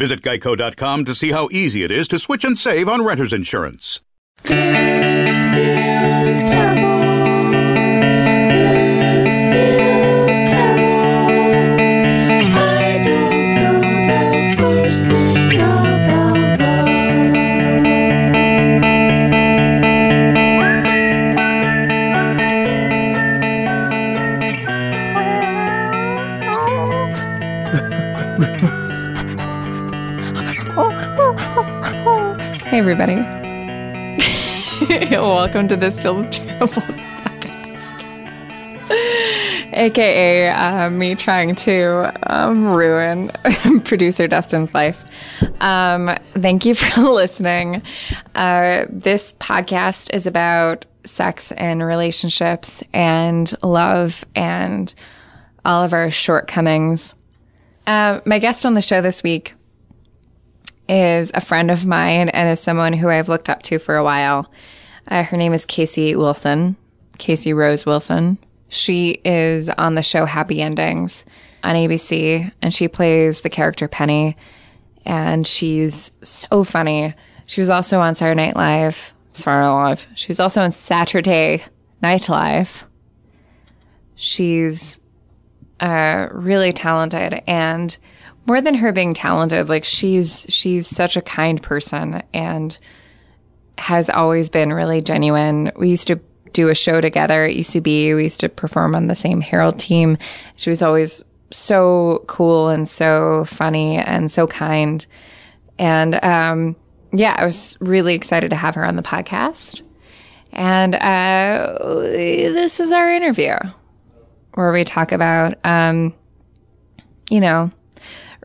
Visit geico.com to see how easy it is to switch and save on renter's insurance. This feels terrible. Everybody. Welcome to This Feels Terrible podcast. AKA uh, me trying to um, ruin producer Dustin's life. Um, thank you for listening. Uh, this podcast is about sex and relationships and love and all of our shortcomings. Uh, my guest on the show this week is a friend of mine and is someone who I've looked up to for a while. Uh, her name is Casey Wilson, Casey Rose Wilson. She is on the show Happy Endings on ABC, and she plays the character Penny, and she's so funny. She was also on Saturday Night Live. Saturday Night Live. She was also on Saturday Night Live. She's uh, really talented and more than her being talented like she's she's such a kind person and has always been really genuine. We used to do a show together at ucb we used to perform on the same Harold team. She was always so cool and so funny and so kind. And um yeah i was really excited to have her on the podcast. And uh this is our interview where we talk about um you know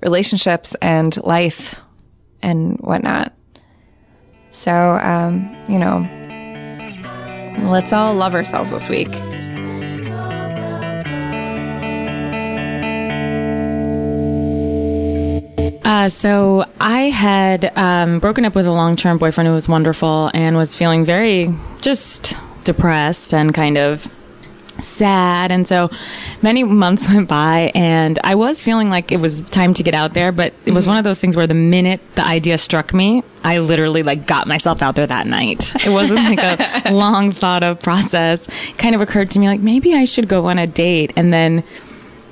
relationships and life and whatnot. So, um, you know, let's all love ourselves this week. Uh, so I had um, broken up with a long-term boyfriend who was wonderful and was feeling very just depressed and kind of sad. And so many months went by and I was feeling like it was time to get out there, but it was one of those things where the minute the idea struck me, I literally like got myself out there that night. It wasn't like a long thought of process. It kind of occurred to me like maybe I should go on a date and then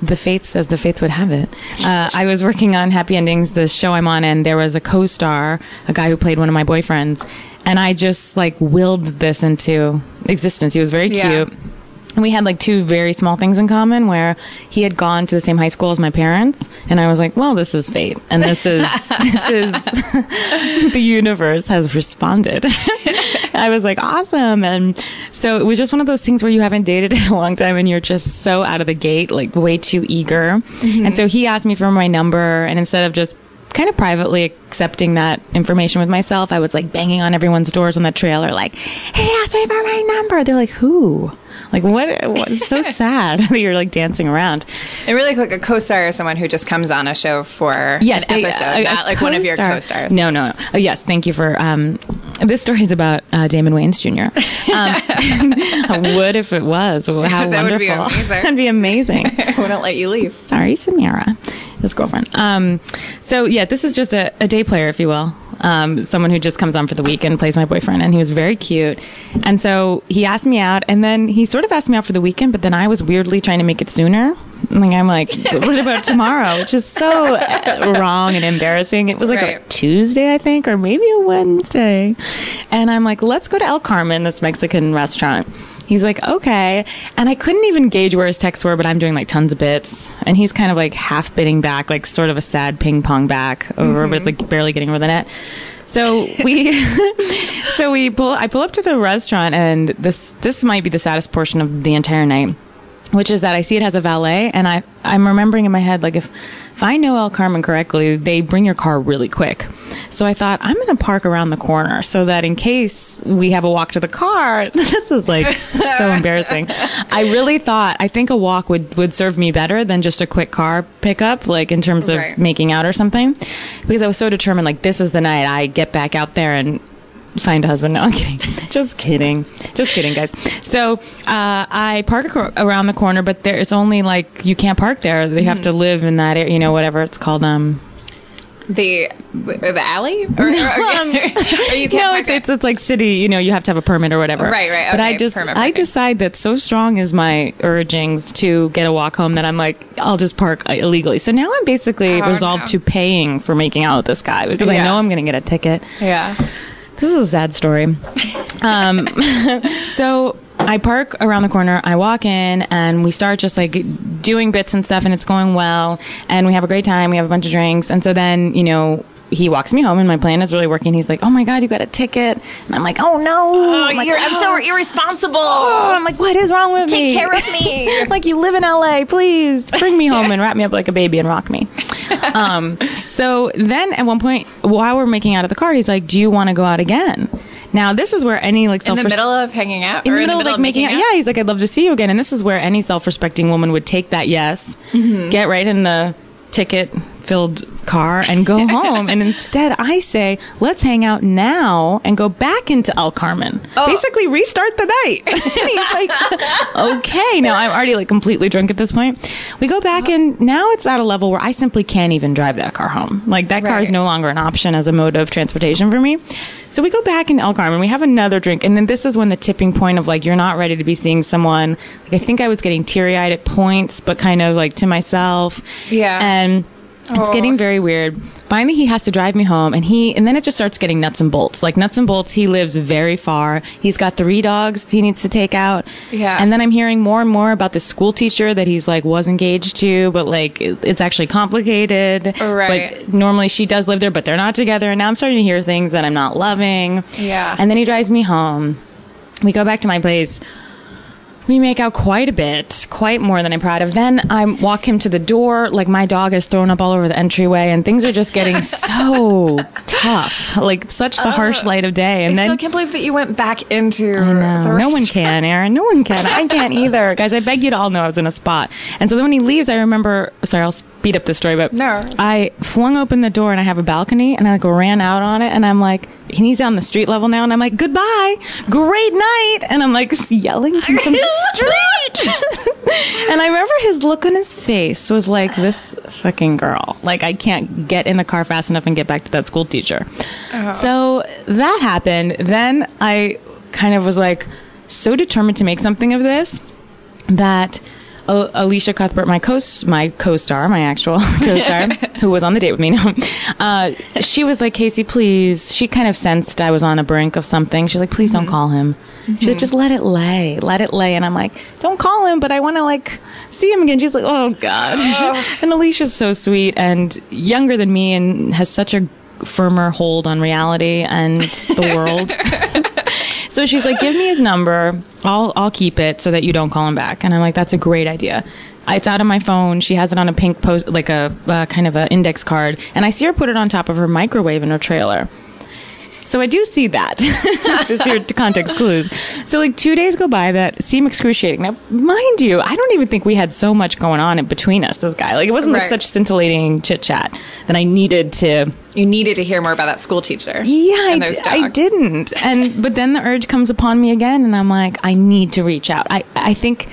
the fates as the fates would have it. Uh, I was working on Happy Endings, the show I'm on, and there was a co-star, a guy who played one of my boyfriends, and I just like willed this into existence. He was very cute. And we had like two very small things in common where he had gone to the same high school as my parents and I was like, well, this is fate and this is this is the universe has responded. I was like, awesome. And so it was just one of those things where you haven't dated in a long time and you're just so out of the gate, like way too eager. Mm-hmm. And so he asked me for my number and instead of just kind of privately accepting that information with myself, I was like banging on everyone's doors on the trailer, like, "Hey, ask me for my number." They're like, "Who?" Like, what? it's so sad that you're like dancing around. And really quick, a co-star is someone who just comes on a show for Yes, an they- episode, a- a not like one of your co-star. co-stars. No, no, no. Oh, yes, thank you for. Um, this story is about uh, Damon Wayans Jr. Um, would if it was. How That would be wonderful! amazing. That'd be amazing. I wouldn't let you leave. Sorry, Samira, his girlfriend. Um, so yeah, this is just a, a day player, if you will. Um, someone who just comes on for the week and plays my boyfriend, and he was very cute. And so he asked me out, and then he sort of asked me out for the weekend, but then I was weirdly trying to make it sooner. Like I'm like, what about tomorrow? Which is so uh, wrong and embarrassing. It was like a Tuesday, I think, or maybe a Wednesday. And I'm like, let's go to El Carmen, this Mexican restaurant. He's like, okay. And I couldn't even gauge where his texts were, but I'm doing like tons of bits. And he's kind of like half bitting back, like sort of a sad ping pong back over, mm-hmm. but like barely getting over the net. So we, so we pull, I pull up to the restaurant and this, this might be the saddest portion of the entire night which is that I see it has a valet, and I I'm remembering in my head like if if I know El Carmen correctly, they bring your car really quick. So I thought I'm going to park around the corner so that in case we have a walk to the car, this is like so embarrassing. I really thought I think a walk would would serve me better than just a quick car pickup, like in terms of Right. making out or something, because I was so determined. Like this is the night I get back out there and find a husband. No, I'm kidding. Just kidding. Just kidding, guys. So uh, I park around the corner, but there it's only like you can't park there. They have to live in that area, you know, whatever it's called. Um, The the alley, or, or, or you can't. no, it's, it's it's like city. You know, you have to have a permit or whatever. Right, right, But I just permit I decide that so strong is my urgings to get a walk home that I'm like I'll just park uh, illegally. So now I'm basically Oh, resolved no. to paying for making out with this guy because I know I'm going to get a ticket. yeah. This is a sad story. Um, so I park around the corner. I walk in, and we start just like doing bits and stuff, and it's going well. And we have a great time. We have a bunch of drinks, and so then you know. He walks me home, and my plan is really working. He's like, "Oh my god, you got a ticket!" And I'm like, "Oh no, I'm, like, you're, I'm so "Oh." irresponsible. Oh, I'm like, what is wrong with Take me? Take care of me. like, you live in LA, please bring me home and wrap me up like a baby and rock me. Um, so then at one point, while we're making out of the car, he's like, "Do you want to go out again?" Now this is where any like self in the middle of hanging out, in the middle, of like making out, out. yeah, he's like, "I'd love to see you again," and this is where any self-respecting woman would take that yes, Mm-hmm. get right in the ticket-filled car and go home, and instead I say, "Let's hang out now and go back into El Carmen." Oh. Basically, restart the night. and he's like, "Okay." Now I'm already like completely drunk at this point. We go back, and now it's at a level where I simply can't even drive that car home. Like that car is no longer an option as a mode of transportation for me. So we go back in El Carmen, we have another drink, and then this is when the tipping point of like you're not ready to be seeing someone. Like I think I was getting teary eyed at points, but kind of like to myself. Yeah. And it's Oh. getting very weird. Finally, he has to drive me home, and he and then it just starts getting nuts and bolts. Like nuts and bolts, he lives very far. He's got three dogs he needs to take out. Yeah. And then I'm hearing more and more about the school teacher that he's like was engaged to, but like it- it's actually complicated. Right. But normally she does live there, but they're not together. And now I'm starting to hear things that I'm not loving. Yeah. And then he drives me home. We go back to my place. We make out quite a bit, quite more than I'm proud of. Then I walk him to the door, like my dog has thrown up all over the entryway, and things are just getting so tough, like such the harsh oh, light of day. And I then still can't believe that you went back into. no one can, Erin. No one can. I can't either. Guys, I beg you to all know I was in a spot. And so then when he leaves, I remember, sorry, I'll speed up the story, but No. I flung open the door and I have a balcony and I like ran out on it and I'm like, he's on the street level now and I'm like, goodbye, great night. And I'm like yelling to him from the street. and I remember his look on his face was like, this fucking girl. Like, I can't get in the car fast enough and get back to that school teacher. Uh-huh. So that happened. Then I kind of was like so determined to make something of this that uh, Elisha Cuthbert, my co my co-star, my actual co-star, who was on the date with me now, uh, she was like, Casey, please. She kind of sensed I was on a brink of something. She's like, please don't call him. She's like, just let it lay, let it lay. And I'm like, don't call him, but I want to like see him again. She's like, oh god. and Elisha's so sweet and younger than me and has such a firmer hold on reality and the world. So she's like, "Give me his number. I'll I'll keep it so that you don't call him back." And I'm like, "That's a great idea." It's out of my phone. She has it on a pink post, like a uh, kind of an index card, and I see her put it on top of her microwave in her trailer. So I do see that. this is your context clues. So like two days go by that seem excruciating. Now, mind you, I don't even think we had so much going on in between us. This guy, like, it wasn't like such scintillating chit chat that I needed to You needed to hear more about that school teacher. yeah, I, di- I didn't. And but then the urge comes upon me again, and I'm like, I need to reach out. I I think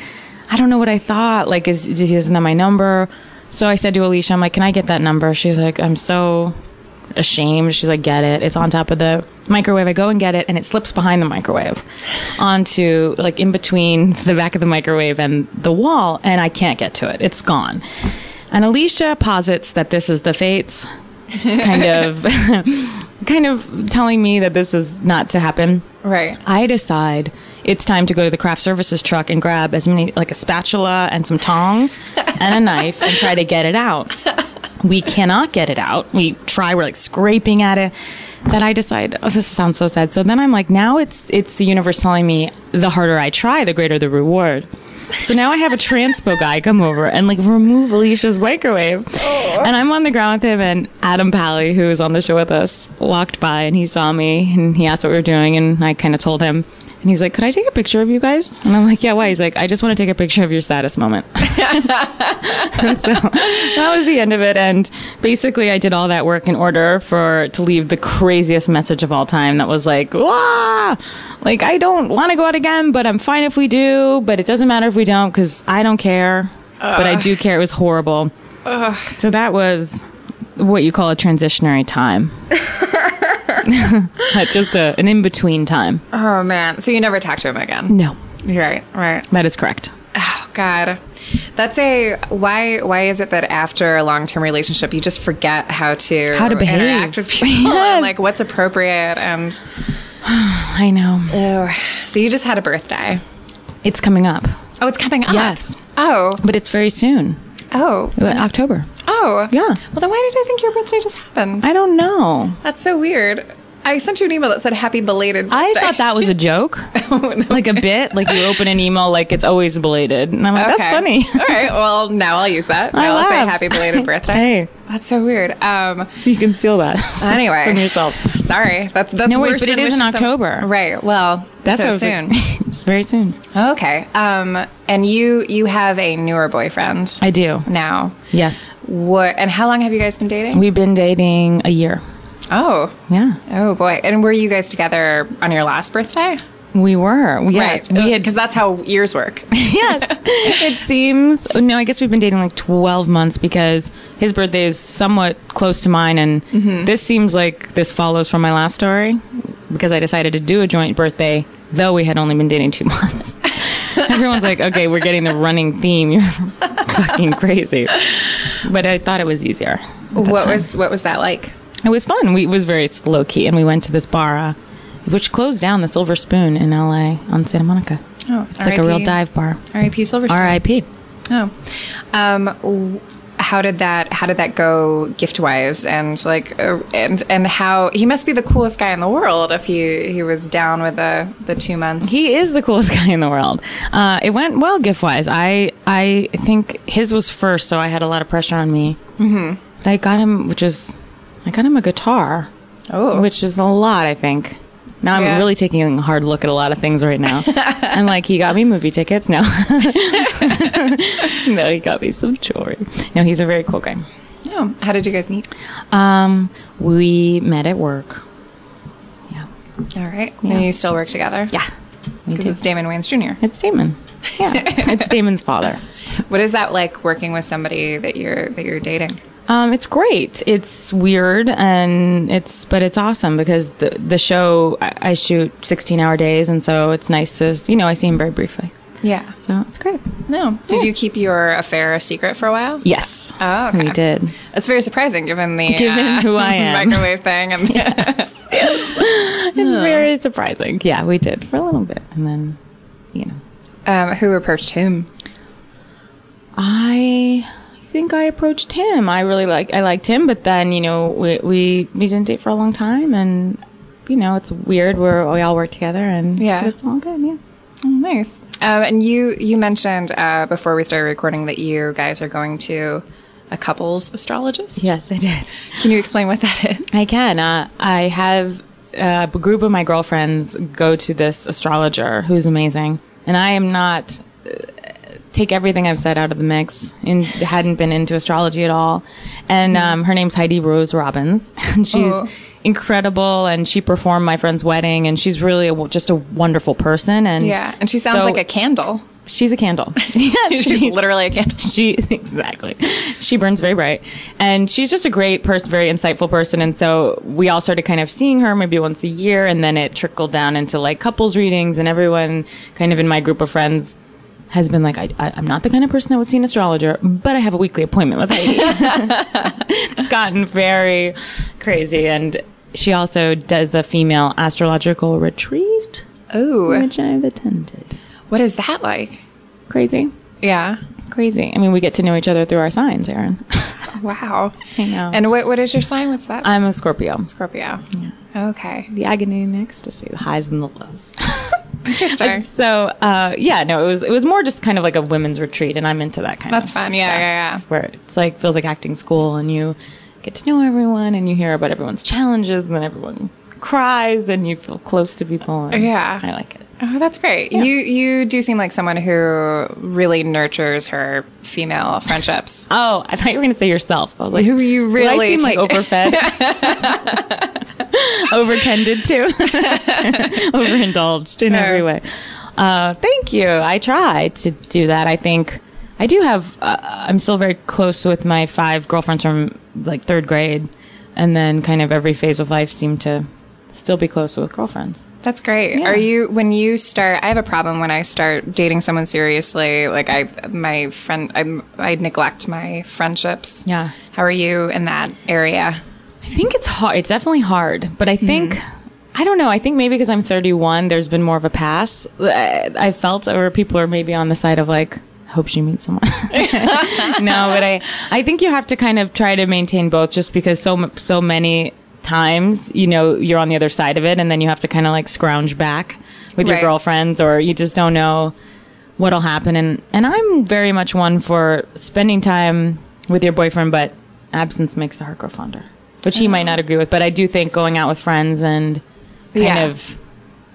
I don't know what I thought. Like, is he doesn't have my number? So I said to Elisha, I'm like, can I get that number? She's like, I'm so ashamed. She's like, get it. It's on top of the microwave. I go and get it, and it slips behind the microwave onto like in between the back of the microwave and the wall, and I can't get to it. It's gone. And Elisha posits that this is the fates, kind of, kind of telling me that this is not to happen. Right. I decide it's time to go to the craft services truck and grab as many like a spatula and some tongs and a knife and try to get it out. We cannot get it out. We try, we're like scraping at it. That I decide, oh, this sounds so sad. So then I'm like, now it's it's the universe telling me the harder I try, the greater the reward. So now I have a transpo guy come over and like remove Elisha's microwave. And I'm on the ground with him and Adam Pally, who was on the show with us, walked by and he saw me and he asked what we were doing and I kind of told him. And he's like, could I take a picture of you guys? And I'm like, yeah, why? He's like, I just want to take a picture of your saddest moment. and so that was the end of it. And basically, I did all that work in order for to leave the craziest message of all time. That was like, "Wah! Like I don't want to go out again, but I'm fine if we do. But it doesn't matter if we don't because I don't care. but I do care. It was horrible. So that was what you call a transitionary time. Just a, an in between time. Oh man. So you never talked to him again? No, You're Right, right. that is correct. Oh God. That's a why why is it that after a long term relationship you just forget how to How to behave. interact with people Yes. and like what's appropriate and I know. Ew. so you just had a birthday. It's coming up. Oh, it's coming up. Yes. Oh. But it's very soon. Oh. Uh, October. Oh. Yeah. Well then why did I think your birthday just happened? I don't know. That's so weird. I sent you an email that said happy belated birthday. I thought that was a joke, like a bit. Like you open an email, like it's always belated, and I'm like, that's funny. All right. Well, now I'll use that. I Now I'll say happy belated birthday. Hey, That's so weird. Um. so you can steal that Anyway, from yourself. Sorry. That's that's No worries, worse but it is in some- October. right. Well, That's so what I was soon. like- it's very soon. okay. Um. And you you have a newer boyfriend I do. now. Yes, What? And how long have you guys been dating? we've been dating a year. Oh. Yeah, Oh boy. And were you guys together on your last birthday? we were. Yes, right. we had. because that's how years work. yes, it seems. No, I guess we've been dating like twelve months because his birthday is somewhat close to mine, and mm-hmm. this seems like this follows from my last story because I decided to do a joint birthday, though we had only been dating two months. Everyone's like, "Okay, we're getting the running theme. You're fucking crazy," but I thought it was easier. what time. was what was that like? It was fun. We, it was very low key, and we went to this bar, uh, which closed down, the Silver Spoon in L.A. on Santa Monica. Oh, It's like a real dive bar. R.I.P. Silver Spoon. R.I.P. Oh, um, how did that how did that go gift wise and like uh, and and how he must be the coolest guy in the world if he he was down with the the two months. He is the coolest guy in the world. Uh, it went well gift wise. I I think his was first, so I had a lot of pressure on me. Mm-hmm. But I got him, which is I got him a guitar, oh which is a lot. I think. Now I'm really taking a hard look at a lot of things right now. I'm like, he got me movie tickets. No, no, he got me some jewelry. No, he's a very cool guy. oh. how did you guys meet? Um, we met at work. Yeah, All right, and you still work together? yeah, because it's Damon Wayans Jr. It's Damon. Yeah, it's Damon's father. What is that like working with somebody that you're that you're dating? Um, it's great. It's weird and it's, but it's awesome because the the show I, I shoot sixteen hour days, and so it's nice to you know I see him very briefly, Yeah. so it's great. No. Did you keep your affair a secret for a while? Yes. Oh, okay. we did. That's very surprising given the Given uh, who I am. microwave thing and It's very surprising. Yeah, we did for a little bit, and then you know um, who approached whom? I think I approached him. I really like I liked him, but then you know we we, we didn't date for a long time, and you know it's weird. We're we all work together, and Yeah. it's all good. Yeah. Oh, nice. Um, and you you mentioned uh, before we started recording that you guys are going to a couples astrologist. Yes, I did. Can you explain what that is? I can. Uh, I have uh, a group of my girlfriends go to this astrologer who's amazing, and I am not. Take everything I've said out of the mix. And hadn't been into astrology at all, and um, her name's Heidi Rose Robbins, and she's Oh. incredible. And she performed my friend's wedding, and she's really a, just a wonderful person. And Yeah, and she sounds so- like a candle. She's a candle. yes, She's literally a candle. she exactly she burns very bright and she's just a great person very insightful person and so we all started kind of seeing her maybe once a year and then it trickled down into like couples readings and everyone kind of in my group of friends has been like I, I, i'm not the kind of person that would see an astrologer but i have a weekly appointment with heidi it's gotten very crazy and she also does a female astrological retreat Oh, which i've attended what is that like? crazy Yeah. crazy i mean we get to know each other through our signs erin Wow. I know. And what what is your sign? What's that? I'm a Scorpio. Scorpio. Okay. The agony and the ecstasy, the highs and the lows. Interesting. So uh, yeah, no, it was it was more just kind of like a women's retreat, and I'm into that kind That's of That's fun. Yeah, yeah, yeah. Where it's like feels like acting school, and you get to know everyone, and you hear about everyone's challenges, and then everyone cries, and you feel close to people. and Yeah. I like it. Oh, that's great. You you do seem like someone who really nurtures her female friendships. Oh, I thought you were going to say yourself. I was like, You- you do I really seem like take- overfed, overtended too, overindulged in every way. Uh, thank you. I try to do that. I think I do have. Uh, I'm still very close with my five girlfriends from like third grade, and then kind of every phase of life seem to still be close with girlfriends. That's great. Yeah. Are you when you start? I have a problem when I start dating someone seriously. Like I, my friend, I'm, I neglect my friendships. Yeah. How are you in that area? I think it's hard. It's definitely hard, but I think Mm-hmm. I don't know. I think maybe because I'm 31, there's been more of a pass. I, I felt, or people are maybe on the side of like, hope she meets someone. no, but I I think you have to kind of try to maintain both, just because so so many times you know you're on the other side of it, and then you have to kind of like scrounge back with your girlfriends, or you just don't know what'll happen. And and I'm very much one for spending time with your boyfriend, but absence makes the heart grow fonder, which he might uh-huh. not agree with. But I do think going out with friends and kind Yeah. of.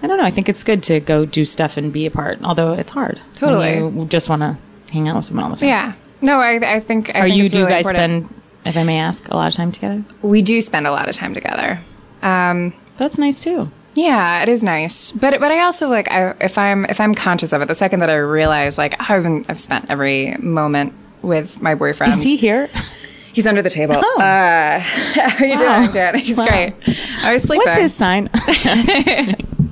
I don't know. I think it's good to go do stuff and be apart, although it's hard. Totally. you just want to hang out with someone all the time. Yeah. No, I, I think. I Are think you? Do you really guys important. spend, if I may ask, a lot of time together? We do spend a lot of time together. Um, That's nice too. Yeah, it is nice, but but I also like I, if I'm if I'm conscious of it, the second that I realize like I've been, I've spent every moment with my boyfriend. Is he here? He's under the table. Oh. Uh, how are you Wow. doing, Dan? He's Wow. great. I was sleeping. What's his sign?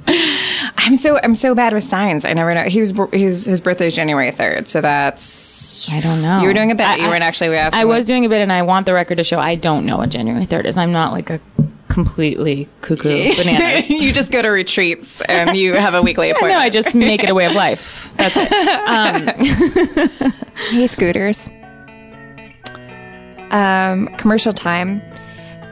I'm so I'm so bad with signs. I never know. He was he's his birthday is January third, so that's I don't know. You were doing a bit. I- you weren't actually asking. I what- was doing a bit, and I want the record to show I don't know what January third is. I'm not like a completely cuckoo bananas. you just go to retreats and you have a weekly appointment. know. I just make it a way of life. That's it. Hey, scooters. Um, commercial time.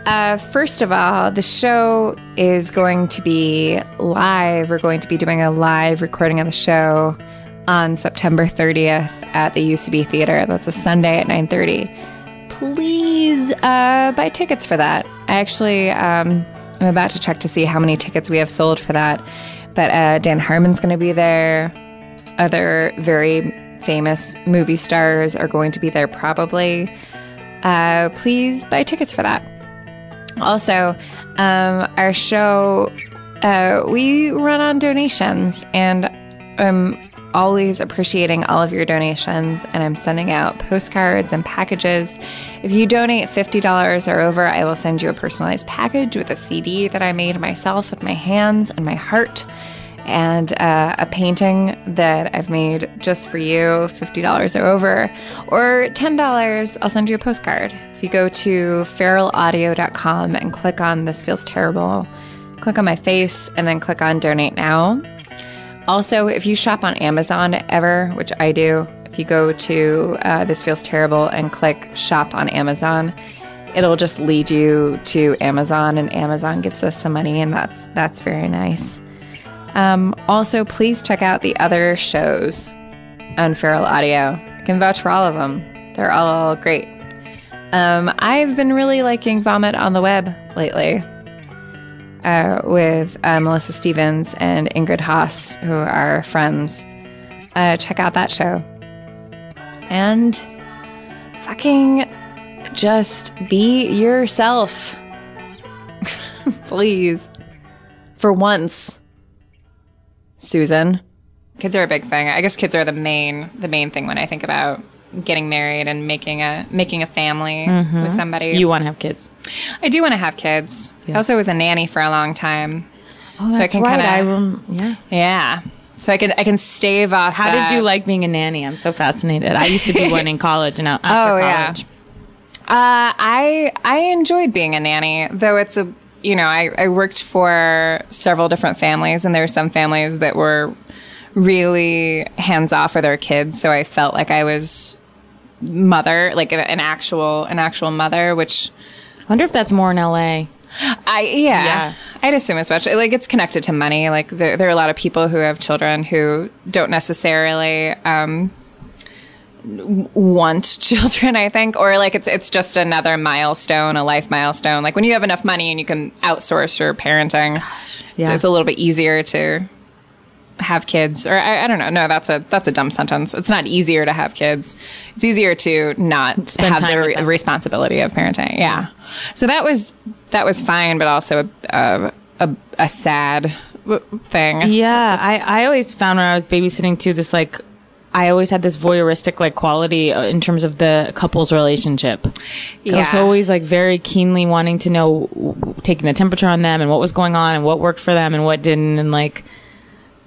Uh, first of all, the show is going to be live. We're going to be doing a live recording of the show on September 30th at the UCB Theater. That's a Sunday at 9:30. Please uh, buy tickets for that. I actually, um, I'm about to check to see how many tickets we have sold for that. But uh, Dan Harmon's going to be there other very famous movie stars are going to be there probably. Uh, please buy tickets for that. Also, um, our show, uh, we run on donations, and I'm always appreciating all of your donations, and I'm sending out postcards and packages. If you donate $50 or over, I will send you a personalized package with a CD that I made myself with my hands and my heart and uh, a painting that I've made just for you, $50 or over, or $10, I'll send you a postcard. If you go to feralaudio.com and click on This Feels Terrible, click on my face, and then click on Donate Now. Also, if you shop on Amazon ever, which I do, if you go to uh, This Feels Terrible and click Shop on Amazon, it'll just lead you to Amazon, and Amazon gives us some money, and that's that's very nice. Um, also, please check out the other shows on Feral Audio. I can vouch for all of them. They're all great. Um, I've been really liking Vomit on the Web lately uh, with uh, Melissa Stevens and Ingrid Haas, who are friends. Uh, check out that show. And fucking just be yourself. Please. For once. Susan. Kids are a big thing. I guess kids are the main the main thing when I think about getting married and making a making a family with somebody. You want to have kids? I do want to have kids. I also was a nanny for a long time. Oh, So I can right. kinda- I rem- yeah. Yeah. So I can I can stave off. How that. did you like being a nanny? I'm so fascinated. I used to be one in college, and after Oh, yeah. college, Uh, I I enjoyed being a nanny, though it's a you know I, I worked for several different families, and there were some families that were really hands off with their kids, so I felt like I was mother, like an, an actual an actual mother, which I wonder if that's more in LA. I yeah. Yeah. I'd assume as much. Like it's connected to money. Like there, there are a lot of people who have children who don't necessarily um, want children. I think, or like it's it's just another milestone, a life milestone. Like when you have enough money and you can outsource your parenting, it's, Yeah. it's a little bit easier to have kids. Or I, I don't know. No, that's a that's a dumb sentence. It's not easier to have kids. It's easier to not Spend have the re- responsibility of parenting. Yeah. So that was that was fine, but also a a, a sad thing. Yeah, I, I always found when I was babysitting too, this like, I always had this voyeuristic like quality uh, in terms of the couple's relationship. I was always like very keenly wanting to know, taking the temperature on them and what was going on and what worked for them and what didn't. And like,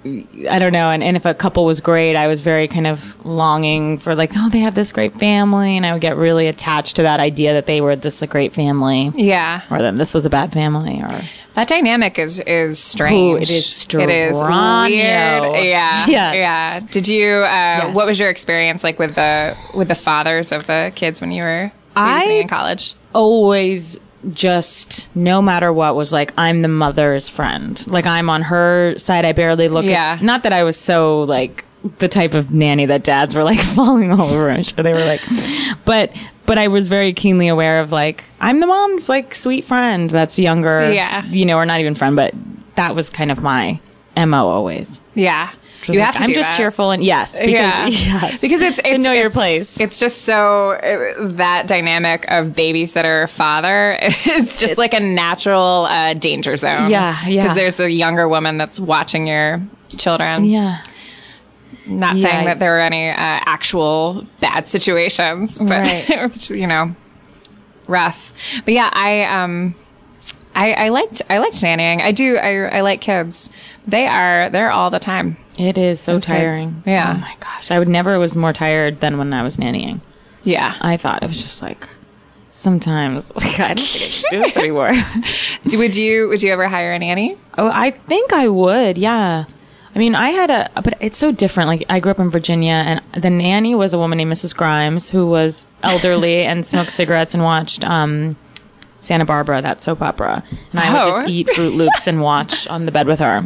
I don't know. And, and if a couple was great, I was very kind of longing for like, oh, they have this great family. And I would get really attached to that idea that they were this a great family. Yeah. Or that this was a bad family, or That dynamic is is strange. Ooh, it is It is weird. Yeah. Yes. Yeah. Did you? Uh, Yes. What was your experience like with the with the fathers of the kids when you were I- in college? always just no matter what was like I'm the mother's friend. Like I'm on her side. I barely look Yeah. at not that I was so like the type of nanny that dads were like falling all over. I'm sure they were like but but I was very keenly aware of like I'm the mom's like sweet friend that's younger. Yeah. You know, or not even friend, but that was kind of my MO always. Yeah. You like, have to I'm just that. cheerful and yes, because, yeah, yes. because it's, it's know your place. It's just so uh, that dynamic of babysitter father is just like a natural uh, danger zone. Yeah, yeah. Because there's a younger woman that's watching your children. yeah. Not saying that there are any uh, actual bad situations, but Right. it was, you know, rough. But yeah, I um, I, I liked I liked nannying. I do. I I like kids. They are they're all the time. It is so Those kids. tiring. Yeah. Oh my gosh. I would never was more tired than when I was nannying. Yeah. I thought it was just like sometimes like I don't think I can do this anymore. Would you would you ever hire a nanny? oh, I think I would. Yeah. I mean, I had a, but it's so different. Like, I grew up in Virginia, and the nanny was a woman named Mrs. Grimes, who was elderly and smoked cigarettes and watched um, Santa Barbara, that soap opera. And I would Oh. just eat Froot Loops and watch on the bed with her.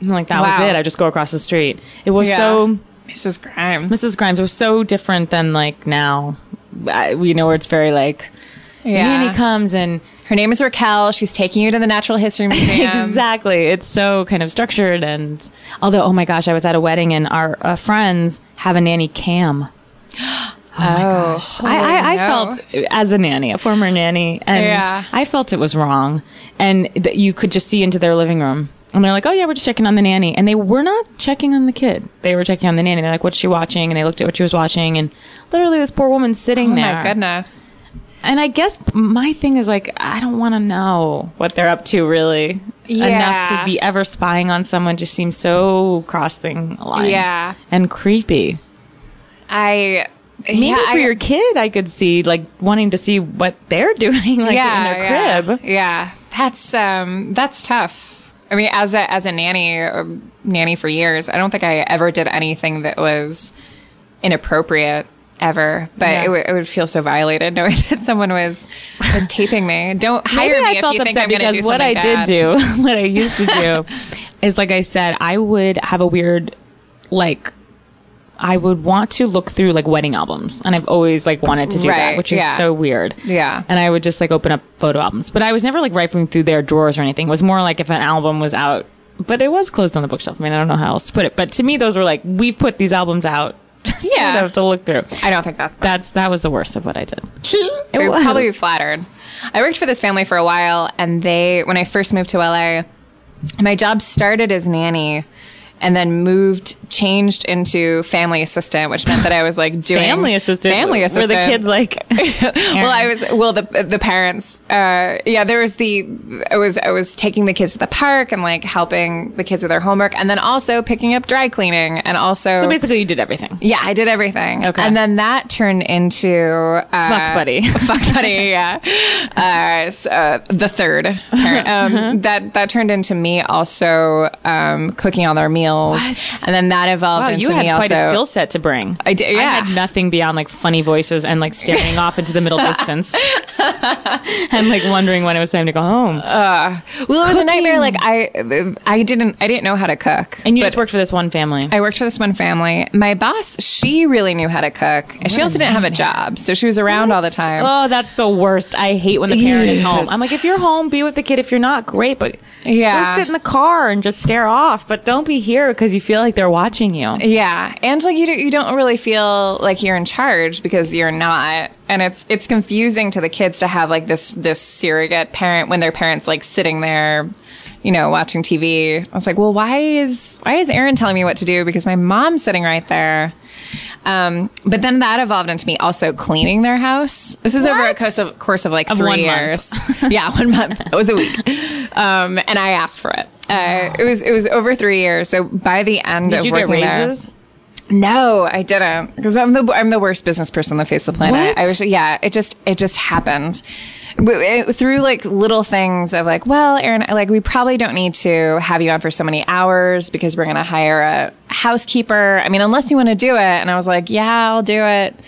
And, like, that Wow. was it. I just go across the street. It was Yeah. so Mrs. Grimes. Mrs. Grimes was so different than like now. I, you know, where it's very like Yeah. Nanny comes and Her name is Raquel. She's taking you to the Natural History Museum. exactly. It's so kind of structured and although oh my gosh, I was at a wedding and our uh, friends have a nanny cam. Oh, I, I, I felt as a nanny, a former nanny, and Yeah. I felt it was wrong, and that you could just see into their living room. And they're like, "Oh yeah, we're just checking on the nanny," and they were not checking on the kid. They were checking on the nanny. They're like, "What's she watching?" And they looked at what she was watching, and literally this poor woman sitting Oh there. my goodness. And I guess my thing is like, I don't want to know what they're up to really. Yeah. Enough to be ever spying on someone just seems so crossing a line. Yeah. And creepy. I Maybe yeah, for I- your kid, I could see like wanting to see what they're doing, like in their yeah, crib. Yeah, that's um, that's tough. I mean, as a as a nanny, uh, nanny for years, I don't think I ever did anything that was inappropriate ever. But Yeah. it, would it would feel so violated knowing that someone was was taping me. Don't hire Maybe me I if felt you think upset I'm going to because do what I bad. did do, what I used to do, is like I said, I would have a weird, like, I would want to look through like wedding albums, and I've always like wanted to do Right, that, which is yeah. so weird. Yeah. and I would just like open up photo albums, but I was never like rifling through their drawers or anything. It was more like if an album was out, but it was closed on the bookshelf. I mean, I don't know how else to put it, but to me, those were like we've put these albums out. so Yeah. Have to look through. I don't think that's That's that was the worst of what I did. I would was. probably flattered. I worked for this family for a while, and they, when I first moved to LA, my job started as nanny and then moved, changed into family assistant, which meant that I was like doing Family assistant, Family assistant. the kids like. well, I was well the the parents. Uh, yeah, there was the I was I was taking the kids to the park and like helping the kids with their homework, and then also picking up dry cleaning, and also so basically, you did everything. yeah, I did everything. Okay. And then that turned into uh, Fuck buddy. fuck buddy. Yeah. Uh, so, uh, the third parent. Um, that that turned into me also um, cooking all their meals meals, and then that evolved Wow, into you me had quite also. a skill set to bring. I did- I had nothing beyond like funny voices and like staring off into the middle distance, and like wondering when it was time to go home. Uh, well, it was a nightmare. Like I, I didn't, I didn't know how to cook. and you just worked for this one family. I worked for this one family. My boss, she really knew how to cook. And she also didn't have a job, so she was around all the time. Oh, that's the worst. I hate when the parent is home. I'm like, if you're home, be with the kid. If you're not, great, but Yeah. go sit in the car and just stare off. But don't be here because you feel like they're watching you. Yeah, and like you, do, you don't really feel like you're in charge because you're not, and it's it's confusing to the kids to have like this this surrogate parent when their parents like sitting there, you know, watching TV. I was like, well, why is why is Erin telling me what to do? Because my mom's sitting right there. Um, but then that evolved into me also cleaning their house. This is over a course of course of like Of three one month. years. yeah, one month. It was a week, um, and I asked for it. Uh, it was it was over three years. So by the end Did of you get working there- raises? no, I didn't because I'm the I'm the worst business person on the face of the planet. What? I wish, yeah, it just it just happened W- it- through like little things of like, well, Erin, like we probably don't need to have you on for so many hours because we're going to hire a housekeeper. I mean, unless you want to do it. And I was like, yeah, I'll do it.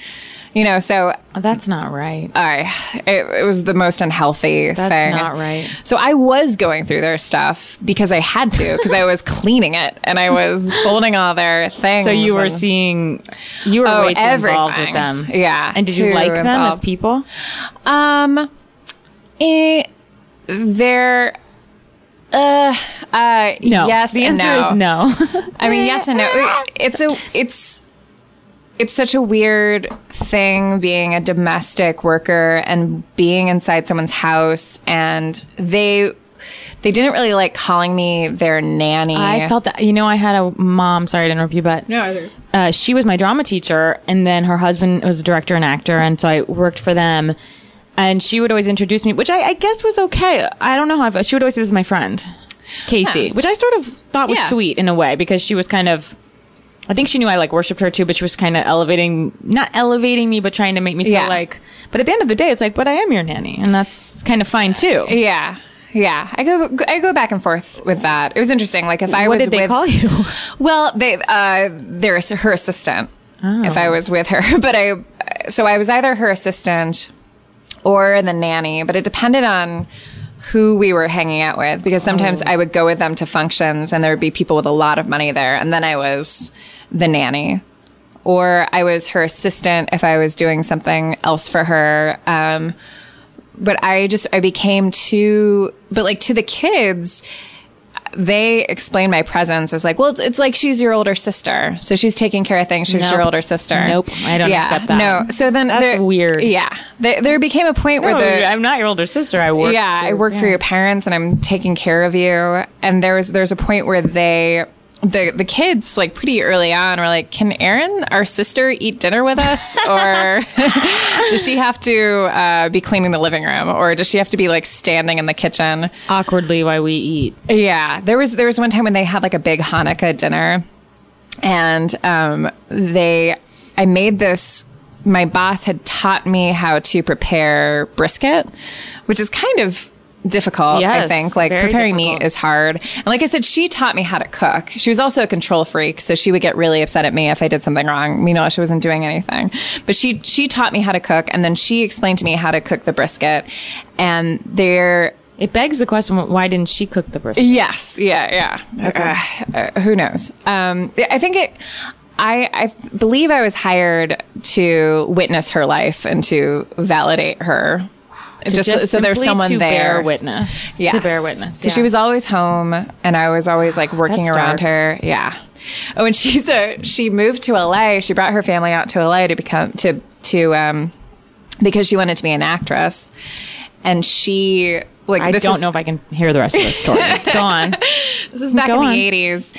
You know, so Oh, that's not right. I it, it was the most unhealthy That's thing. not right. So I was going through their stuff because I had to because I was cleaning it and I was folding all their things. So you were seeing, you were Oh, way too involved with them. Yeah, And did you like them as people? Um, eh, they're, uh, uh, No. yes The and answer no. is no. I mean, yes and no. It's a, it's, it's such a weird thing being a domestic worker and being inside someone's house and they, they didn't really like calling me their nanny. I felt that, you know, I had a mom, sorry to interrupt you, but no, uh, she was my drama teacher, and then her husband was a director and actor, and so I worked for them. And she would always introduce me, which I, I guess was okay. I don't know how, I, she would always say, This is my friend, Casey, Yeah. which I sort of thought was Yeah. sweet in a way because she was kind of, I think she knew I like worshipped her too, but she was kind of elevating, not elevating me, but trying to make me feel Yeah. like, but at the end of the day, it's like, but I am your nanny, and that's kind of fine too. Yeah. Yeah, I go I go back and forth with that. It was interesting. Like if I what was did they with, call you? Well, they uh, they're her assistant. If Oh. I was with her, but I so I was either her assistant or the nanny, but it depended on who we were hanging out with because sometimes Oh. I would go with them to functions and there would be people with a lot of money there, and then I was the nanny. Or I was her assistant if I was doing something else for her. Um, but I just I became too but like to the kids they explained my presence as like well it's, it's like she's your older sister so she's taking care of things she's your older sister Nope, I don't yeah, accept that. no so then That's there- weird. yeah there, there became a point No, where the I'm not your older sister. I work. yeah, I for- work for your parents and I'm taking care of you. And there was there's a point where they the the kids like pretty early on were like, "Can Erin, our sister, eat dinner with us, or does she have to uh, be cleaning the living room, or does she have to be like standing in the kitchen?" awkwardly while we eat. Yeah, there was there was one time when they had like a big Hanukkah dinner, and um, they I made this. My boss had taught me how to prepare brisket, which is kind of difficult. I think like preparing difficult. meat is hard. And like I said, she taught me how to cook. She was also a control freak, so she would get really upset at me if I did something wrong. Meanwhile, she wasn't doing anything, but she she taught me how to cook, and then she explained to me how to cook the brisket. And there It begs the question: Why didn't she cook the brisket? Yes. Yeah. Yeah. Uh, uh, who knows? Um, I think it. I, I believe I was hired to witness her life and to validate her. Just, Just so there's someone to there. bear witness. Yeah, To bear witness. Because she was always home and I was always like working That's around dark. her. Yeah. Oh, and she's a, she moved to LA. She brought her family out to LA to become, to, to, um, because she wanted to be an actress. And she, like, I don't is, know if I can hear the rest of the story. Go on. This is back Go in on. the eighties,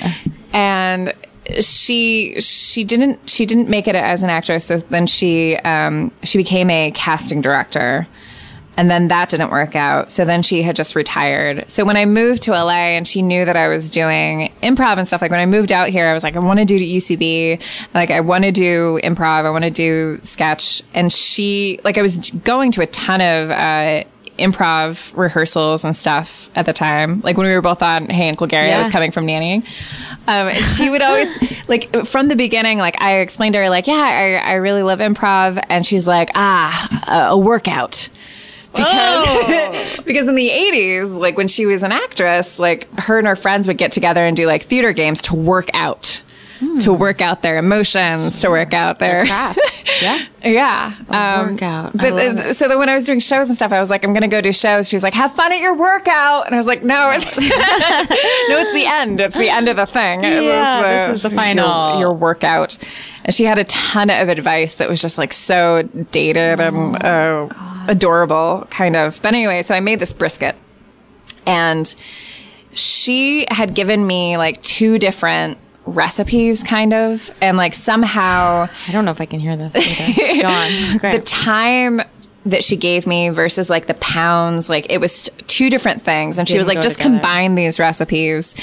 and she she didn't she didn't make it as an actress. So then she um, she became a casting director, and then that didn't work out. So then she had just retired. So when I moved to LA, and she knew that I was doing improv and stuff. Like when I moved out here, I was like, I want to do UCB. Like I want to do improv. I want to do sketch. And she like I was going to a ton of. Uh, improv rehearsals and stuff at the time. Like when we were both on Hey Uncle Gary, I was coming from nannying. Um, she would always like from the beginning. Like I explained to her, like, yeah, I, I really love improv, and she's like, ah, a, a workout. Because because in the 80s, like when she was an actress, like her and her friends would get together and do like theater games to work out. To work out their emotions, to work out their, craft. Yeah. yeah, um, workout. But uh, so then when I was doing shows and stuff, I was like, I'm gonna go do shows. She was like, Have fun at your workout, and I was like, No, it's no, it's the end. It's the end of the thing. Yeah, this is the final. your, your workout. And she had a ton of advice that was just like so dated and uh, adorable, kind of. But anyway, so I made this brisket, and she had given me like two different recipes, kind of, and like somehow I don't know if I can hear this. Either. Go on. The time that she gave me versus like the pounds like it was two different things and she was like just together. combine these recipes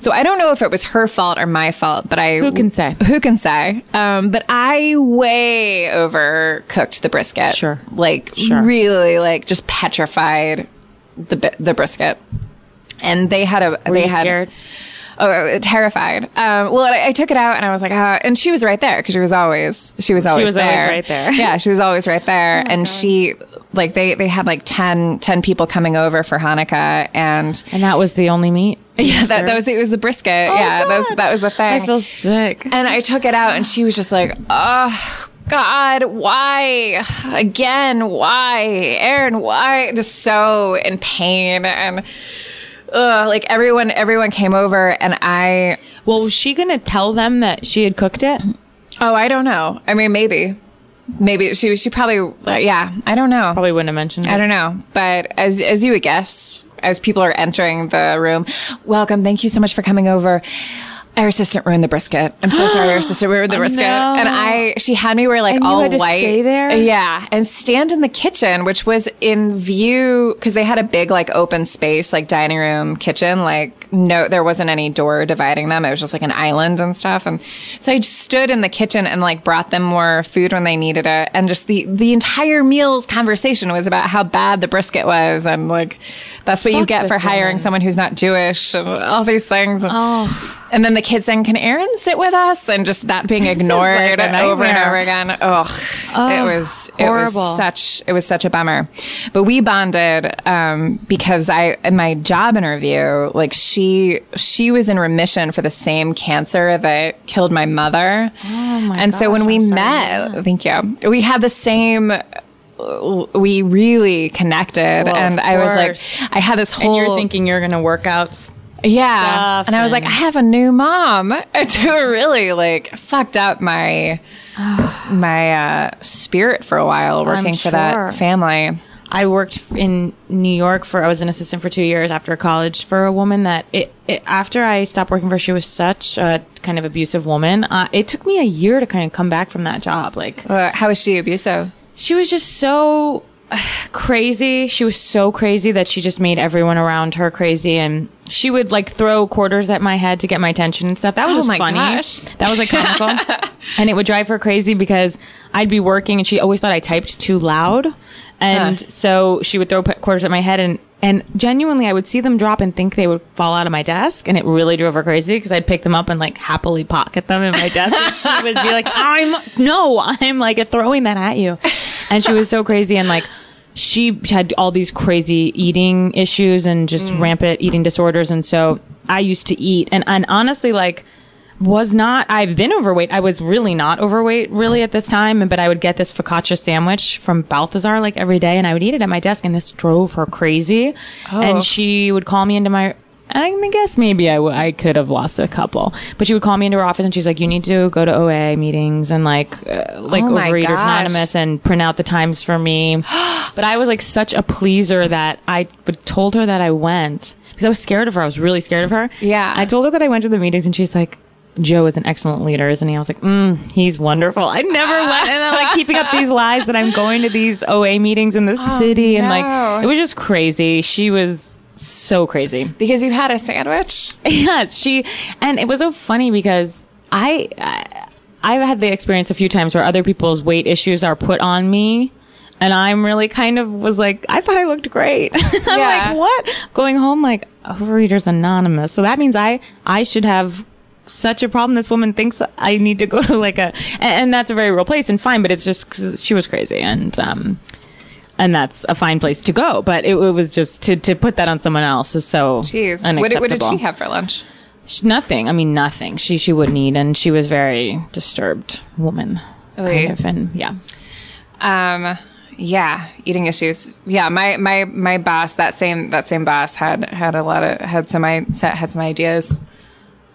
so i don't know if it was her fault or my fault but i Who can say? who can say um, but i way overcooked the brisket Sure. like Sure. really like just petrified the the brisket and they had a Were they you had scared? Oh, terrified. Um, well, I, I took it out and I was like, ah, and she was right there because she was always, she was always she was there. always right there. Oh Yeah, she was always right there. and she, like, they, they had like 10, 10 people coming over for Hanukkah and And that was the only meat. yeah, that, that was, it was the brisket. yeah, that was, that was the thing. I feel sick. and I took it out and she was just like, oh, God, why? Again, why? Erin, why? Just so in pain and, Ugh, like everyone, everyone came over and I, Well, was she gonna tell them that she had cooked it? Oh, I don't know. I mean, maybe, maybe she she probably uh, yeah. I don't know. Probably wouldn't have mentioned it. I don't know. But as as you would guess, as people are entering the room, welcome. Thank you so much for coming over. Our assistant ruined the brisket. I'm so sorry. Our assistant ruined the brisket, no. and I she had me wear like And you all had to white. stay there? yeah, and stand in the kitchen, which was in view because they had a big like open space, like dining room, kitchen. Like no, there wasn't any door dividing them. It was just like an island and stuff. And so I just stood in the kitchen and like brought them more food when they needed it, and just the the entire meal's conversation was about how bad the brisket was, and like that's what you get for hiring woman. someone who's not Jewish, and all these things. And, Oh. and then the kids saying, "Can Erin sit with us?" And just that being ignored like over and over again. Ugh, it was it was such it was such a bummer. But we bonded um, because I in my job interview, like she she she was in remission for the same cancer that killed my mother. Oh my And so when we sorry to met, thank you, we had the same. We really connected, Well, and I was like. I had this And whole you're thinking you're gonna work out. yeah. stuff And I was like, I have a new mom. And so really like fucked up my my uh, spirit for a while working for that family. I worked in New York for I was an assistant for two years after college for a woman that it, it after I stopped working for her, she was such a kind of abusive woman. Uh, it took me a year to kind of come back from that job. Like Uh, how was she abusive? she was just so crazy. She was so crazy that she just made everyone around her crazy and she would like throw quarters at my head to get my attention and stuff. That was Oh just funny. gosh. That was like comical. and it would drive her crazy because I'd be working and she always thought I typed too loud. And Huh. so she would throw quarters at my head and and genuinely I would see them drop and think they would fall out of my desk and it really drove her crazy because I'd pick them up and like happily pocket them in my desk and she would be like I'm no I'm like throwing that at you and she was so crazy and like she had all these crazy eating issues and just mm. rampant eating disorders. And so I used to eat. And and honestly like was not I've been overweight. I was really not overweight really at this time, but I would get this focaccia sandwich from Balthazar like every day. And I would eat it at my desk. And this drove her crazy. Oh. And she would call me into my I guess maybe I, w- I could have lost a couple, but she would call me into her office and she's like, "You need to go to OA meetings and like, uh, like Oh Overeaters gosh. Anonymous and print out the times for me." but I was like such a pleaser that I told her that I went because I was scared of her. I was really scared of her. Yeah. I told her that I went to the meetings and she's like, Joe is an excellent leader, isn't he? I was like, mm, he's wonderful. I never went. And then like keeping up these lies that I'm going to these OA meetings in the city. And like, it was just crazy. She was so crazy. Because you had a sandwich? yes, she, and it was so funny because I, I, I've had the experience a few times where other people's weight issues are put on me. And I'm really kind of was like, I thought I looked great. I'm Yeah. like, what? Going home like Overeaters Anonymous. So that means I I should have such a problem. This woman thinks I need to go to like a, and, and that's a very real place and fine. But it's just 'cause she was crazy and um, and that's a fine place to go. But it, it was just to to put that on someone else is so Jeez. What, what did she have for lunch? She- nothing. I mean, nothing. She she wouldn't eat, and she was very disturbed woman. Oy. Kind of, and yeah. Um, yeah, eating issues. Yeah, my my my boss, that same that same boss had had a lot of had some I had some ideas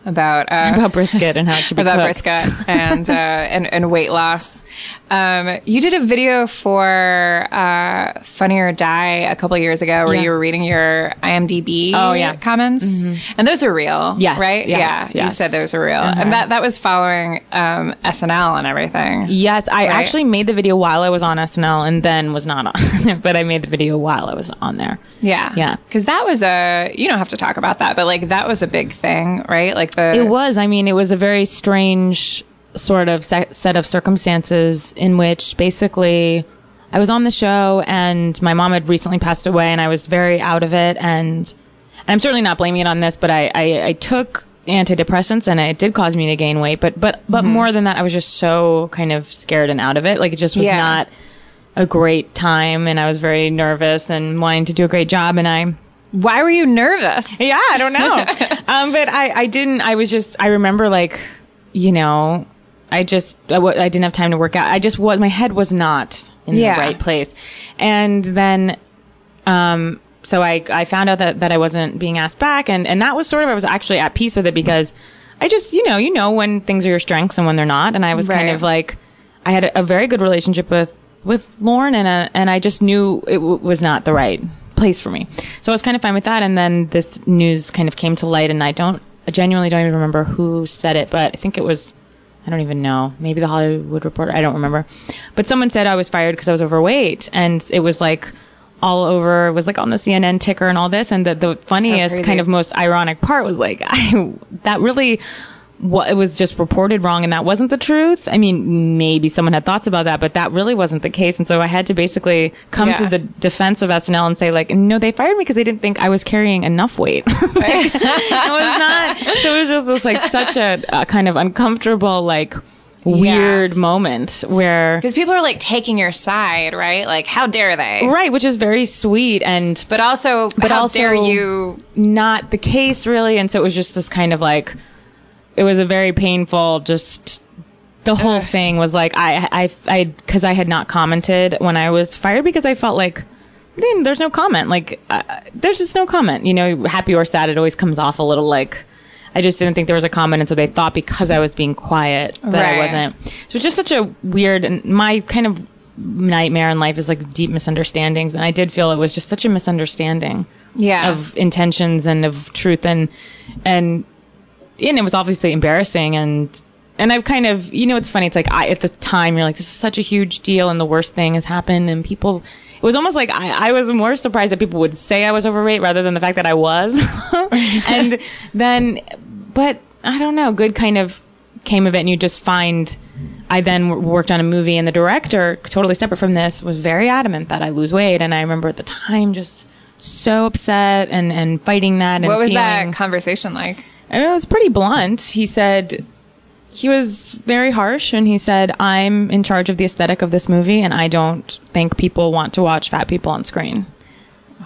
about uh, About brisket and how it should be about cooked. brisket and uh, and and weight loss. Um, you did a video for uh, Funny or Die a couple years ago where Yeah. you were reading your IMDb Oh, yeah. Mm-hmm. comments, and those are real. Yes, right? yes, yeah, you said those are real, Uh-huh. and that that was following um, SNL and everything. Yes, I Right. actually made the video while I was on SNL, and then was not on. but I made the video while I was on there. Yeah. Yeah. Because that was a, you don't have to talk about that, but like that was a big thing, right? Like It was. I mean, it was a very strange sort of se- set of circumstances in which basically I was on the show and my mom had recently passed away and I was very out of it. And, and I'm certainly not blaming it on this, but I, I, I took antidepressants and it did cause me to gain weight. But, but, but Mm-hmm. more than that, I was just so kind of scared and out of it. Like it just was Yeah. not a great time and I was very nervous and wanting to do a great job. And I, Why were you nervous? yeah, I don't know. um, but I, I didn't, I was just, I remember like, you know, I just, I, w- I didn't have time to work out. I just was, my head was not in Yeah. the right place. And then, um, so I, I found out that, that I wasn't being asked back and, and that was sort of, I was actually at peace with it because I just, you know, you know when things are your strengths and when they're not. And I was kind of like, I had a, a very good relationship with, with Lorne and, uh and I just knew it w- was not the right place for me. So I was kind of fine with that. And then this news kind of came to light and I don't, I genuinely don't even remember who said it, but I think it was, I don't even know. Maybe the Hollywood Reporter. I don't remember. But someone said I was fired because I was overweight, and it was like all over. It was like on the CNN ticker and all this. And the the funniest, crazy. kind of most ironic part was like I that really. What it was just reported wrong, and that wasn't the truth. I mean, maybe someone had thoughts about that, but that really wasn't the case. And so I had to basically come to the defense of SNL and say, like, no, they fired me because they didn't think I was carrying enough weight. Like, I was not. So it was just this like such a, a kind of uncomfortable, like weird moment where Because people are like taking your side, right? Like, how dare they? right, which is very sweet and But also, But how also- dare you? not the case really. And so it was just this kind of like it was a very painful just. The whole thing was like I I I because I had not commented when I was fired because I felt like then there's no comment like uh, there's just no comment you know happy or sad it always comes off a little like I just didn't think there was a comment and so they thought because I was being quiet that I wasn't so it's just such a weird and my kind of nightmare in life is like deep misunderstandings and I did feel it was just such a misunderstanding Yeah. of intentions and of truth and and and it was obviously embarrassing and and I've kind of you know it's funny it's like I at the time you're like this is such a huge deal and the worst thing has happened and people it was almost like I, I was more surprised that people would say I was overweight rather than the fact that I was and then but I don't know good kind of came of it and you just find I then worked on a movie and the director totally separate from this was very adamant that I lose weight and I remember at the time just so upset and and fighting that and What was feeling, that conversation like? And it was pretty blunt. He said he was very harsh and he said, I'm in charge of the aesthetic of this movie and I don't think people want to watch fat people on screen.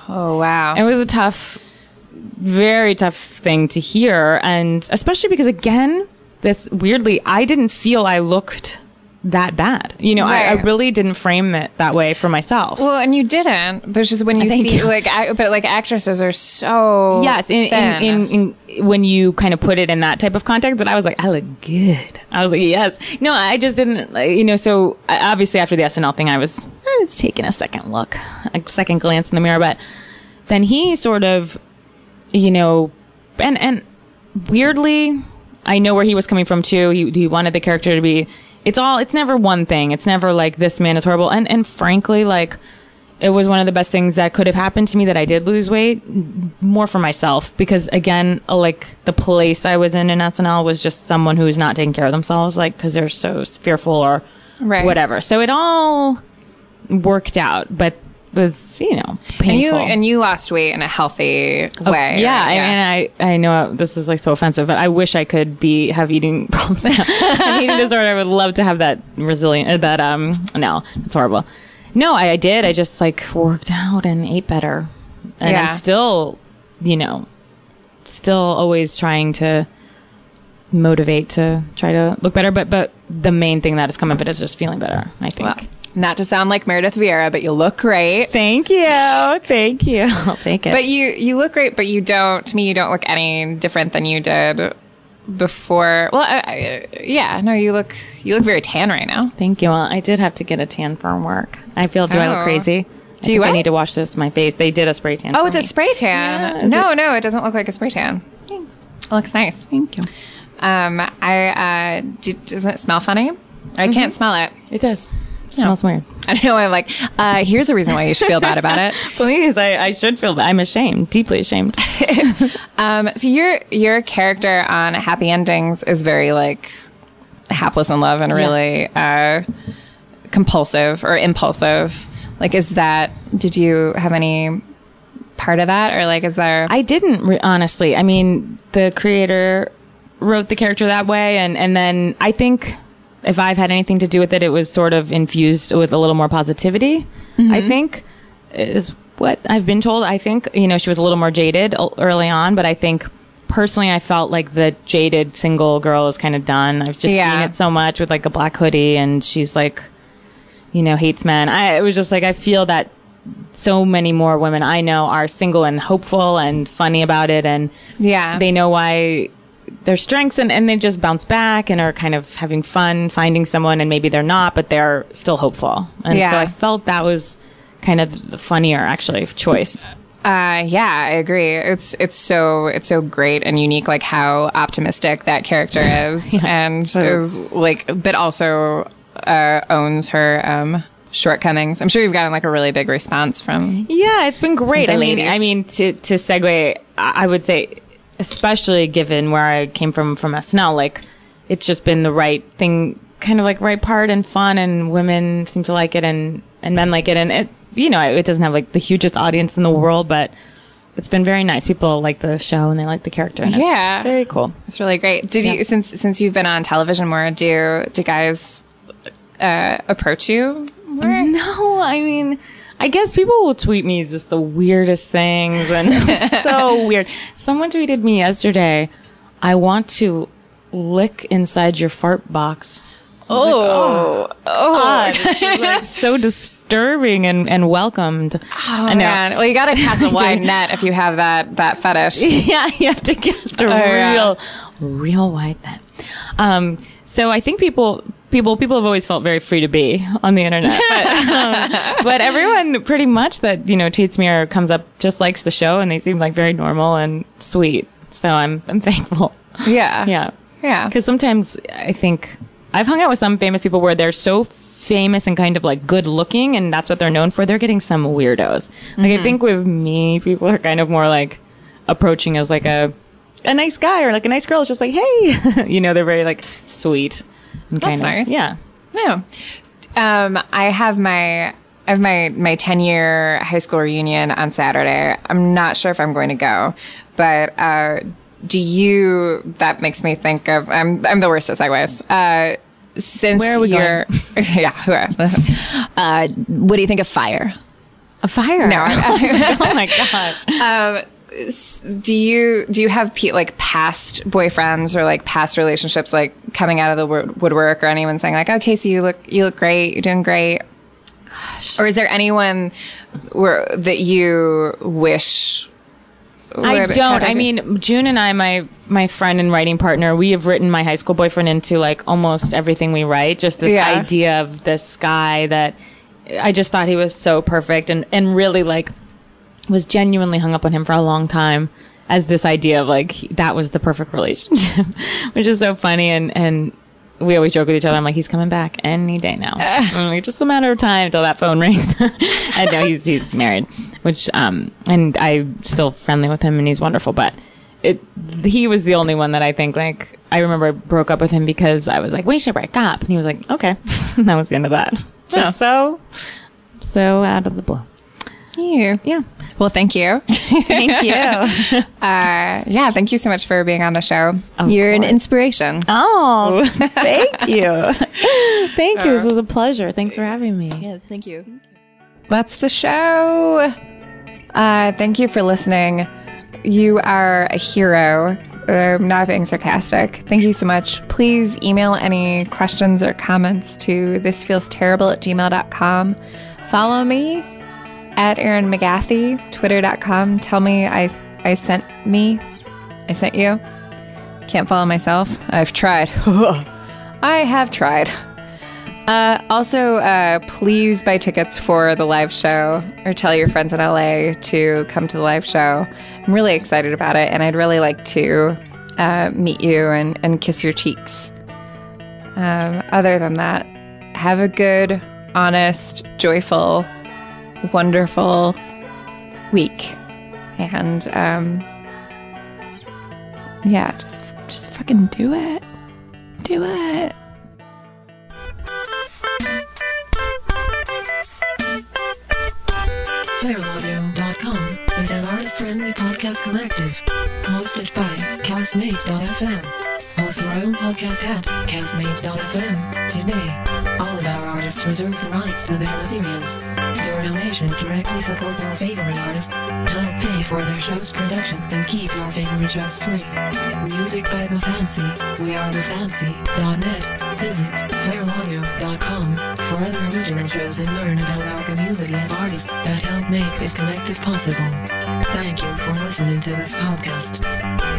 Oh wow. It was a tough, very tough thing to hear. And especially because, again, this weirdly, I didn't feel I looked that bad. You know, I, I really didn't frame it that way for myself. well, and you didn't, but it's just when you Thank see you. like, ac- but like actresses are so yes, in, in, in, in when you kind of put it in that type of context, but I was like, I look good. I was like, yes. No, I just didn't, like, you know. So I- obviously, after the SNL thing, I was I was taking a second look, a second glance in the mirror. But then he sort of, you know, and and weirdly, I know where he was coming from too. He he wanted the character to be. It's all. It's never one thing. It's never like this man is horrible. And and frankly, like it was one of the best things that could have happened to me that I did lose weight more for myself because again uh, like the place I was in in SNL was just someone who's not taking care of themselves like because they're so fearful or Right. whatever so it all worked out, but was you know painful. And you and you lost weight in a healthy way. yeah? I mean, I I know this is like so offensive, but I wish I could be have eating problems, now. an eating disorder. I would love to have that resilient. uh, That um, no, that's horrible. No, I, I did. I just like worked out and ate better, and Yeah. I'm still, you know, still always trying to motivate to try to look better. But but the main thing that has come of it is just feeling better. I think. Not to sound like Meredith Vieira, but you look great. Thank you, thank you. I'll take it. But you you look great, but you don't. To me, you don't look any different than you did before. Well, I, I, yeah, no, you look you look very tan right now. Thank you. Well, I did have to get a tan from work. I feel. Do I Oh. look crazy? Do I you think I need to wash this my face. They did a spray tan. Oh, it's a spray tan. Yeah, no, no, it doesn't look like a spray tan. Thanks. It looks nice. Thank you. Um, I uh, do, doesn't it smell funny? I can't smell it. It does. Smells weird. I don't know. I'm like, uh, here's a reason why you should feel bad about it. Please, I, I should feel that. I'm ashamed, deeply ashamed. Um, so your your character on Happy Endings is very like hapless in love and really uh, compulsive or impulsive. Like, is that? Did you have any part of that, or like, is there? I didn't re- honestly. I mean, the creator wrote the character that way, and and then I think if I've had anything to do with it, it was sort of infused with a little more positivity. I mm-hmm. think is what I've been told. I think you know she was a little more jaded early on, but I think. Personally, I felt like the jaded single girl is kind of done. I've just Yeah. seen it so much with like a black hoodie, and she's like, you know, hates men. I it was just like I feel that so many more women I know are single and hopeful and funny about it and Yeah. they know why their strengths and, and they just bounce back and are kind of having fun finding someone and maybe they're not but they're still hopeful and Yeah. so I felt that was kind of the funnier actually choice Uh, yeah, I agree. It's it's so it's so great and unique, like how optimistic that character is, and is like, but also uh, owns her um, shortcomings. I'm sure you've gotten like a really big response from. Yeah, it's been great. I mean, ladies. I mean, to to segue, I would say, especially given where I came from from SNL, like it's just been the right thing, kind of like right part and fun, and women seem to like it, and and men like it, and it, you know, it doesn't have like the hugest audience in the world, but it's been very nice. People like the show and they like the character. And Yeah. it's very cool. It's really great. Did you since since you've been on television more? Do do guys uh, approach you? More? No, I mean, I guess people will tweet me just the weirdest things and it's so weird. Someone tweeted me yesterday, I want to lick inside your fart box. Oh, God, it's just, like, so disturbing and, and welcomed. oh I know. man. Well, you got to cast a wide net if you have that that fetish. yeah, you have to cast a yeah. real, real wide net. Um, so I think people, people, people have always felt very free to be on the internet, but, um, but everyone pretty much that you know tweets me or comes up just likes the show, and they seem like very normal and sweet. So I'm, I'm thankful. Yeah, Yeah, yeah. because sometimes I think I've hung out with some famous people where they're so famous and kind of like good looking, and that's what they're known for. They're getting some weirdos. Like I think with me, people are kind of more like approaching as like a a nice guy or like a nice girl. It's just like, hey, you know, they're very like sweet. And kind That's of, nice. Yeah. Yeah. Um, I have my I have my my ten year high school reunion on Saturday. I'm not sure if I'm going to go, but uh, do you? That makes me think of I'm I'm the worst at segues. Uh, since Where are we you're, yeah, who are- uh, what do you think of fire? A fire. No, oh my gosh. Do you do you have pe- like past boyfriends or like past relationships like coming out of the wood- woodwork or anyone saying like oh Casey you look you look great you're doing great or is there anyone where that you wish I don't. I mean, June and I, my my friend and writing partner, we have written my high school boyfriend into like almost everything we write. Just this Yeah. idea of this guy that I just thought he was so perfect and and really like was genuinely hung up on him for a long time as this idea of like that was the perfect relationship, which is so funny and and. We always joke with each other. I'm like, he's coming back any day now. Like, just a matter of time until that phone rings. and no, he's he's married, which um, and I'm still friendly with him, and he's wonderful. But it, he was the only one that I think like I remember I broke up with him because I was like, we should break up, and he was like, okay, and that was the end of that. Just so so out of the blue. You. Yeah. Well, thank you. Thank you. uh, yeah, thank you so much for being on the show. Of You're an inspiration. oh, thank you. thank you. This was a pleasure. Thanks for having me. Yes, thank you. That's the show. Uh, thank you for listening. You are a hero. I'm not being sarcastic. Thank you so much. Please email any questions or comments to thisfeelsterrible at gmail.com. Follow me at Erin McGathy, twitter.com. Tell me I, I sent me. I sent you. Can't follow myself. I've tried. I have tried. Uh, also, uh, please buy tickets for the live show or tell your friends in LA to come to the live show. I'm really excited about it, and I'd really like to uh, meet you and, and kiss your cheeks. Um, other than that, have a good, honest, joyful, wonderful week. And um, yeah, just just fucking do it. Do it. FeralAudio.com is an artist-friendly podcast collective hosted by Castmates.fm. Your own podcast at Castmates.fm today. All of our artists reserve the rights to their materials. Your donations directly support our favorite artists, help pay for their show's production, and keep your favorite shows free. Music by The Fancy. We are thefancy.net. Visit FeralAudio.com for other original shows and learn about our community of artists that help make this collective possible. Thank you for listening to this podcast.